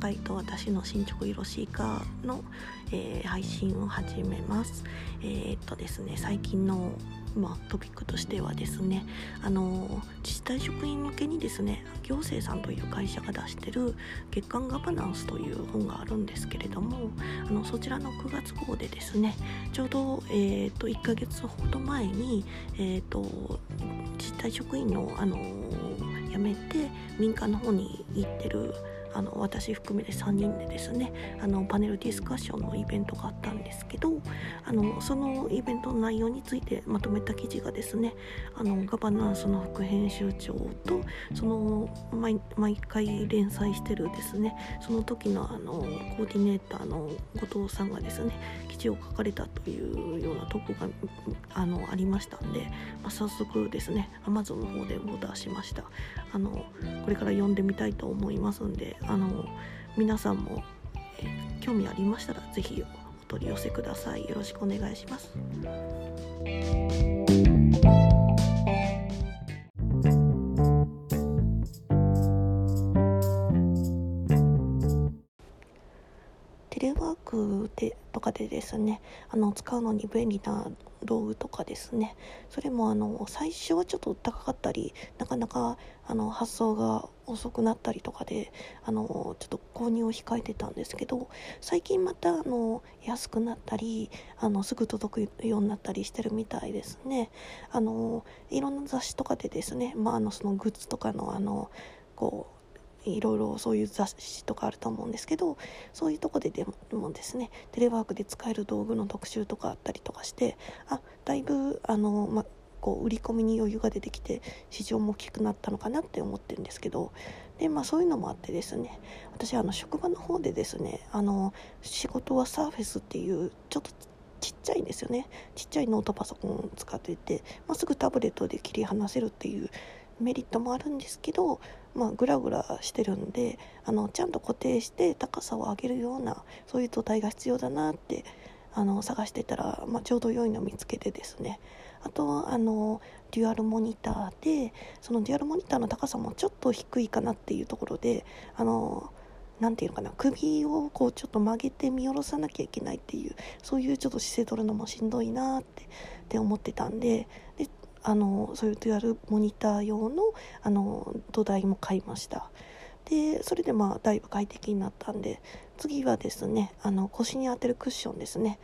会と私の進捗いろしいかの、えー、配信を始めます。えー、っとですね最近のまあ、トピックとしてはですねあの自治体職員向けにですね行政さんという会社が出してる月間ガバナンスという本があるんですけれどもあのそちらの9月号でですねちょうど、えーと、1ヶ月ほど前に、えーと、自治体職員のあの辞めて民間の方に行ってるあの私含めて3人でですねあのパネルディスカッションのイベントがあったんですけどあのそのイベントの内容についてまとめた記事がですねあのガバナンスの副編集長とその毎毎回連載してるですねその時のあのコーディネーターの後藤さんがですね記事を書かれたというようなとこがあのありましたんで、まあ、早速ですね Amazon の方でオーダーしました。あのこれから読んでみたいと思いますんであの皆さんも、え、興味ありましたら是非お取り寄せください。よろしくお願いします。とかでですねあの使うのに便利な道具とかですね。それもあの最初はちょっと高かったりなかなかあの発送が遅くなったりとかであのちょっと購入を控えてたんですけど最近またあの安くなったりあのすぐ届くようになったりしてるみたいですね。あのいろんな雑誌とかでですね、まあ、あのそのグッズとかのあのこういろいろそういう雑誌とかあると思うんですけどそういうとこででもですねテレワークで使える道具の特集とかあったりとかしてあだいぶあの、ま、こう売り込みに余裕が出てきて市場も大きくなったのかなって思ってるんですけどで、まあ、そういうのもあってですね私あの職場の方でですねあの仕事はサーフェスっていうちょっとちっちゃいんですよね。ちっちゃいノートパソコンを使ってて、まあ、すぐタブレットで切り離せるっていうメリットもあるんですけど、まあ、グラグラしてるんであのちゃんと固定して高さを上げるようなそういう土台が必要だなってあの探してたら、まあ、ちょうど良いの見つけてですね。あとあのデュアルモニターでそのデュアルモニターの高さもちょっと低いかなっていうところであの何て言うのかな首をこうちょっと曲げて見下ろさなきゃいけないっていうそういうちょっと姿勢取るのもしんどいなってって思ってたんでであのそういうデュアルモニター用のあの土台も買いました。でそれでまあだいぶ快適になったんで次はですねあの腰に当てるクッションですね。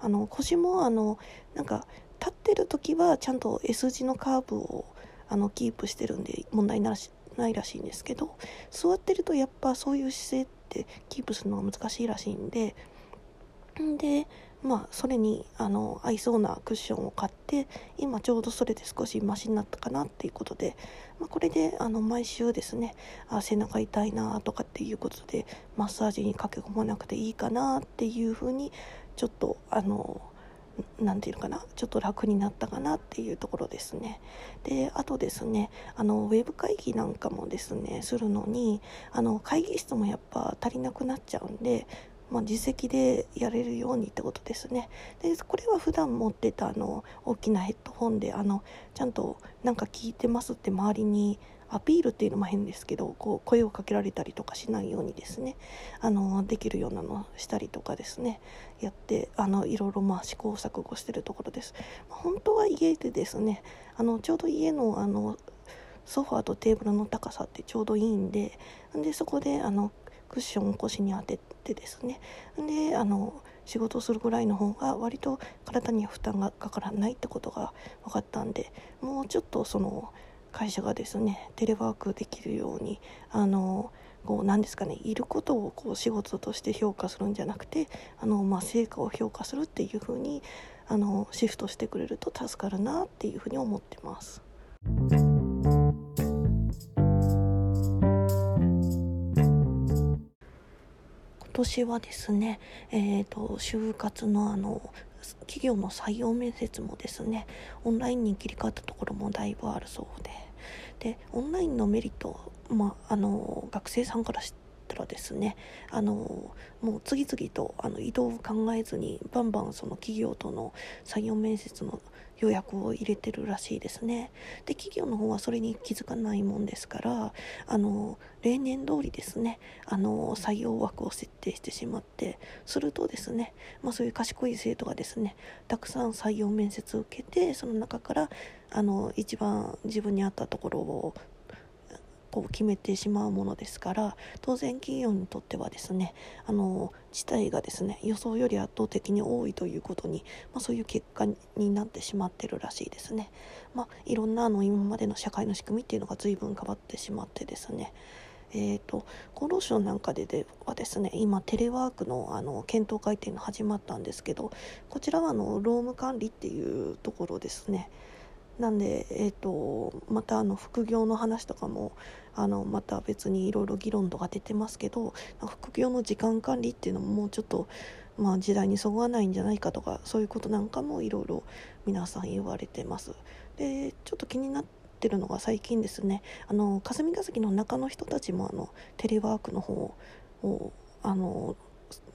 あの腰もあのなんか立ってる時はちゃんと S 字のカーブをあのキープしてるんで問題なしないらしいんですけど座ってるとやっぱそういう姿勢ってキープするのが難しいらしいんででまあそれにあの合いそうなクッションを買って今ちょうどそれで少しマシになったかなっていうことで、まあ、これであの毎週ですねあ背中痛いなとかっていうことでマッサージに駆け込まなくていいかなっていうふうにちょっとあの何て言うのかなちょっと楽になったかなっていうところですね。であとですねあのウェブ会議なんかもですねするのにあの会議室もやっぱ足りなくなっちゃうんでまあ、自責でやれるようにってことですね。でこれは普段持ってたあの大きなヘッドホンであのちゃんとなんか聞いてますって周りにアピールっていうのも変ですけどこう声をかけられたりとかしないようにですね。あのできるようなのしたりとかですね。やってあのいろいろまあ試行錯誤してるところです、まあ、本当は家でですねあのちょうど家のあのソファーとテーブルの高さってちょうどいいんででそこであのクッションを腰に当ててですねであの仕事をするぐらいの方が割と体には負担がかからないってことが分かったんでもうちょっとその会社がですねテレワークできるようにあのこう何ですかねいることをこう仕事として評価するんじゃなくてあの、まあ、成果を評価するっていう風にあにシフトしてくれると助かるなっていうふうに思ってます。年はですね、えーと、就活のあの企業の採用面接もですねオンラインに切り替わったところもだいぶあるそうで。でオンラインのメリット、まあ、あの学生さんからしったらですねあのもう次々とあの移動を考えずにバンバンその企業との採用面接の予約を入れてるらしいですね。で企業の方はそれに気づかないもんですからあの例年通りですねあの採用枠を設定してしまってするとですね、まあ、そういう賢い生徒がですねたくさん採用面接を受けてその中からあの一番自分に合ったところをこう決めてしまうものですから当然企業にとってはですねあの事態がですね予想より圧倒的に多いということに、まあ、そういう結果になってしまってるらしいですね。まあ、いろんなあの今までの社会の仕組みっていうのが随分変わってしまってですねえーと、厚労省なんかでではですね今テレワークのあの検討会っていうの始まったんですけどこちらはあの労務管理っていうところですねなんで、えーと、またあの副業の話とかもあのまた別にいろいろ議論とか出てますけど副業の時間管理っていうのももうちょっと、まあ、時代にそぐわないんじゃないかとかそういうことなんかもいろいろ皆さん言われてます。でちょっと気になってるのが最近ですねあの霞が関の中の人たちもあのテレワークの方をあの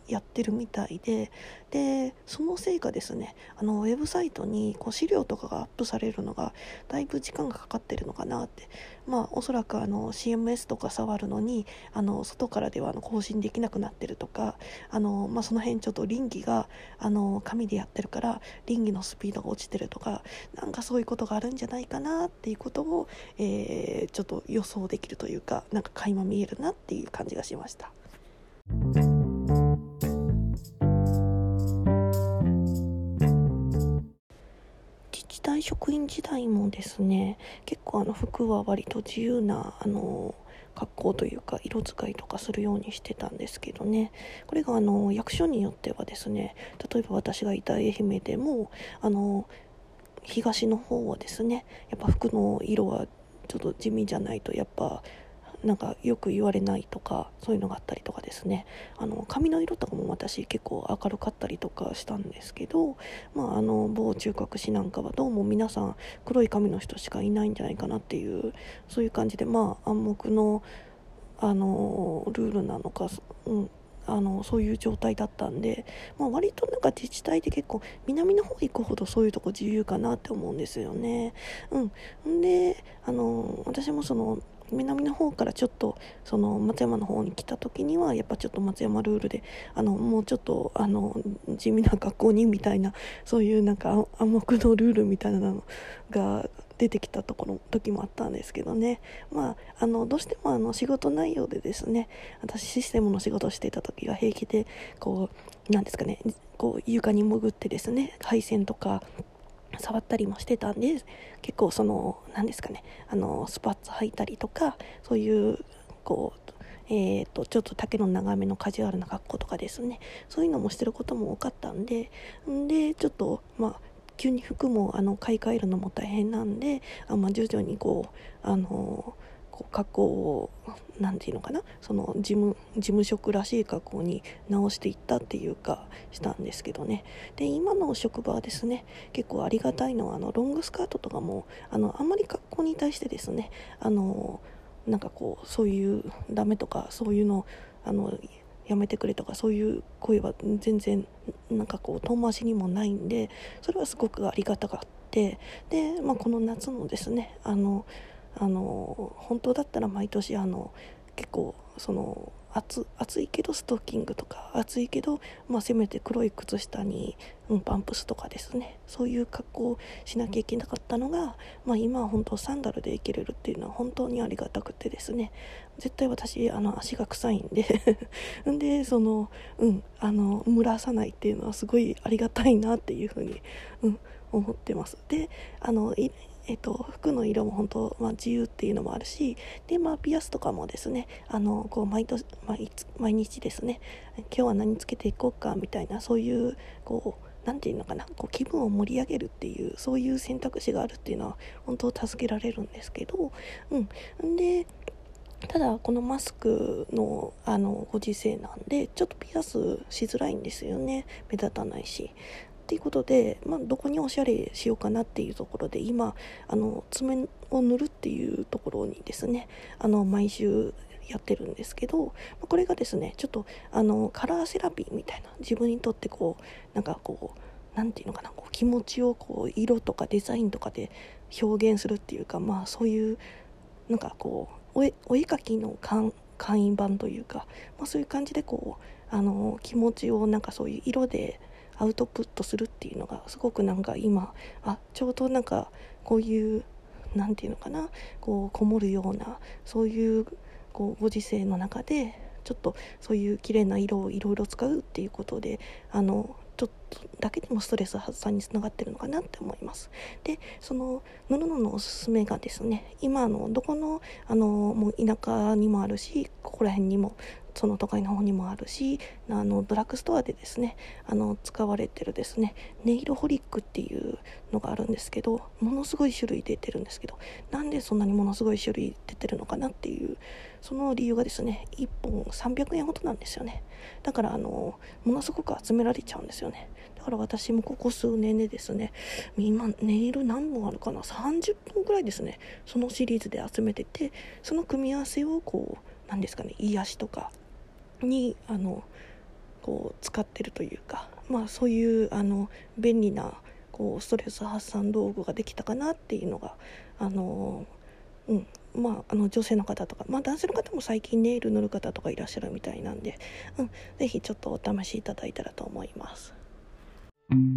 やってるみたいででそのせいかですねあのウェブサイトにこう資料とかがアップされるのがだいぶ時間がかかってるのかなってまあおそらくあの CMS とか触るのにあの外からではあの更新できなくなってるとかあの、まあ、その辺ちょっと倫理があの紙でやってるから倫理のスピードが落ちてるとかなんかそういうことがあるんじゃないかなっていうことを、えー、ちょっと予想できるというかなんか垣間見えるなっていう感じがしました。大職員時代もですね結構あの服は割と自由なあの格好というか色使いとかするようにしてたんですけどね。これがあの役所によってはですね例えば私がいた愛媛でもあの東の方はですねやっぱ服の色はちょっと地味じゃないとやっぱなんかよく言われないとかそういうのがあったりとかですねあの髪の色とかも私結構明るかったりとかしたんですけど、まあ、あの某中核市なんかはどうも皆さん黒い髪の人しかいないんじゃないかなっていうそういう感じでまあ暗黙のあのルールなのか、うん、あのそういう状態だったんで、まあ、割となんか自治体で結構南の方行くほどそういうとこ自由かなって思うんですよね。うん、であの私もその南の方からちょっとその松山の方に来た時にはやっぱちょっと松山ルールであのもうちょっとあの地味な学校にみたいなそういうなんか暗黙のルールみたいなのが出てきたところ時もあったんですけどね。まああのどうしてもあの仕事内容でですね私システムの仕事をしていた時は平気でこうなんですかねこう床に潜ってですね配線とか触ったりもしてたんで結構その何ですかね。あのスパッツ履いたりとかそういうこうえーと、ちょっと丈の長めのカジュアルな格好とかですね。そういうのもしてることも多かったんで。んでちょっとまあ急に服もあの買い替えるのも大変なんであ、まあ、徐々にこうあのこう格好を何て言うのかな？その事務事務職らしい格好に直していったっていうかしたんですけどね。で今の職場はですね結構ありがたいのはあのロングスカートとかもあのあんまり格好に対してですねあのなんかこうそういうダメとかそういうのあのやめてくれとかそういう声は全然なんかこう遠回しにもないんでそれはすごくありがたかって。で、まあ、この夏のですねあのあの本当だったら毎年あの結構その暑いけどストッキングとか暑いけど、まあ、せめて黒い靴下に、うん、パンプスとかですね。そういう格好をしなきゃいけなかったのが、まあ、今は本当サンダルでいけれるっていうのは本当にありがたくてですね。絶対私あの足が臭いんで。でそのうんあの蒸らさないっていうのはすごいありがたいなっていうふうに、うん、思ってます。であのえっと、服の色も本当、まあ、自由っていうのもあるしで、まあ、ピアスとかもですねあのこう毎年毎日ですね今日は何つけていこうかみたいなそういうこう何て言うのかなこう気分を盛り上げるっていうそういう選択肢があるっていうのは本当助けられるんですけどうん。でただこのマスクのあのご時世なんでちょっとピアスしづらいんですよね目立たないし。っていうことで、まあ、どこにおしゃれしようかなっていうところで今あの爪を塗るっていうところにですねあの毎週やってるんですけどこれがですねちょっとあのカラーセラピーみたいな自分にとってこうなんかこう何て言うのかなこう気持ちをこう色とかデザインとかで表現するっていうかまあそういうなんかこうお絵描きの簡易版というか、まあ、そういう感じでこうあの気持ちをなんかそういう色でアウトプットするっていうのがすごくなんか今あちょうどなんかこういう何て言うのかなこうこもるようなそういうこうご時世の中でちょっとそういう綺麗な色をいろいろ使うっていうことであのちょっとだけでもストレス発散につながってるのかなって思います。でそのぬるののおすすめがですね今のどこのあのもう田舎にもあるしここら辺にもその都会の方にもあるしあのドラッグストアでですねあの使われてるですねネイルホリックっていうのがあるんですけどものすごい種類出てるんですけどなんでそんなにものすごい種類出てるのかなっていうその理由がですね1本300円ほどなんですよね。だからあのものすごく集められちゃうんですよね。だから私もここ数年でですね今ネイル何本あるかな30本ぐらいですねそのシリーズで集めててその組み合わせをこう何ですかね癒しとかにあのこう使ってるというか、まあ、そういうあの便利なこうストレス発散道具ができたかなっていうのがあの、うんまあ、あの女性の方とか、まあ、男性の方も最近ネイル塗る方とかいらっしゃるみたいなんで、うん、ぜひちょっとお試しいただいたらと思います。今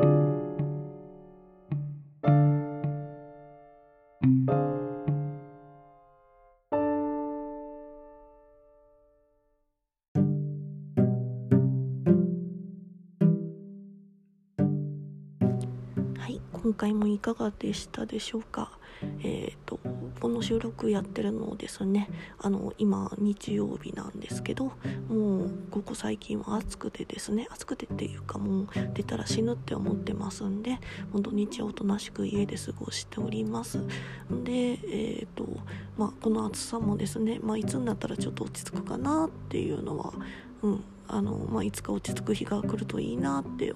回もいかがでしたでしょうか？えっ、ー、とこの収録やってるのですね。あの今日曜日なんですけどもうここ最近は暑くてですね。暑くてっていうかもう出たら死ぬって思ってますんでもう土日はおとなしく家で過ごしております。でえっ、ー、とまあこの暑さもですねまあいつになったらちょっと落ち着くかなっていうのはうんあのまあ、いつか落ち着く日が来るといいなって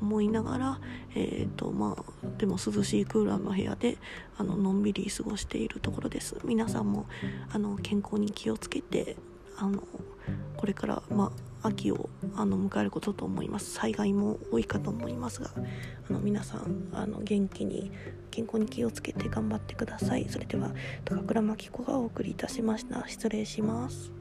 思いながら、えーとまあ、でも涼しいクーラーの部屋であののんびり過ごしているところです。皆さんもあの健康に気をつけてあのこれから、まあ、秋をあの迎えることと思います。災害も多いかと思いますがあの皆さんあの元気に健康に気をつけて頑張ってください。それでは高倉真紀子がお送りいたしました。失礼します。